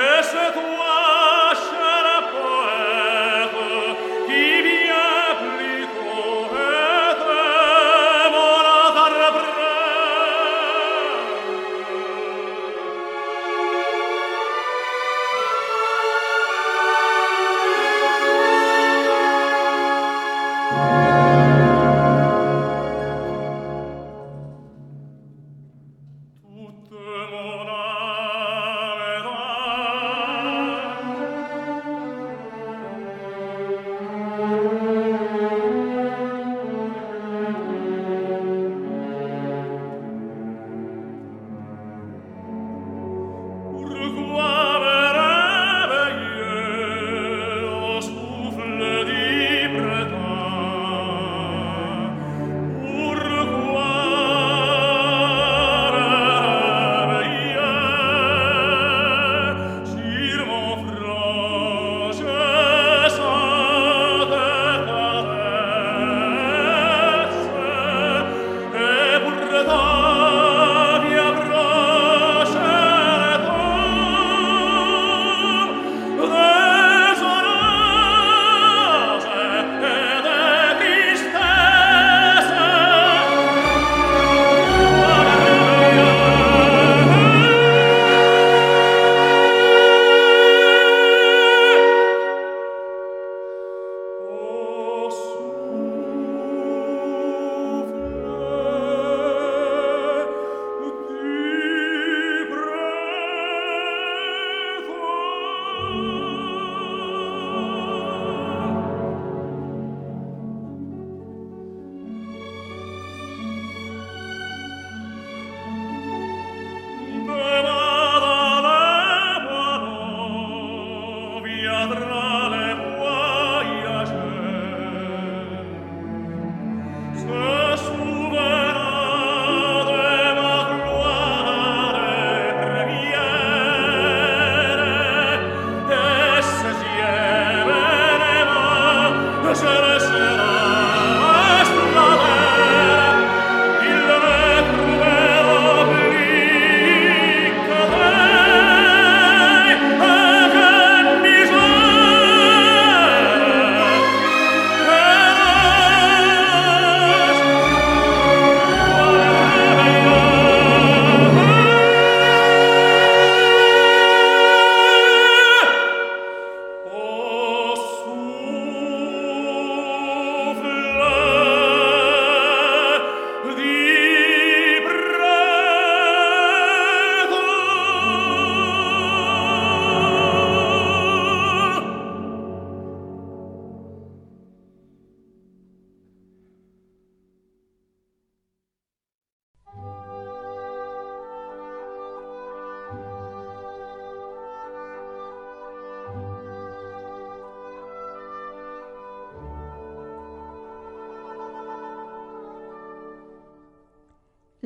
É se tu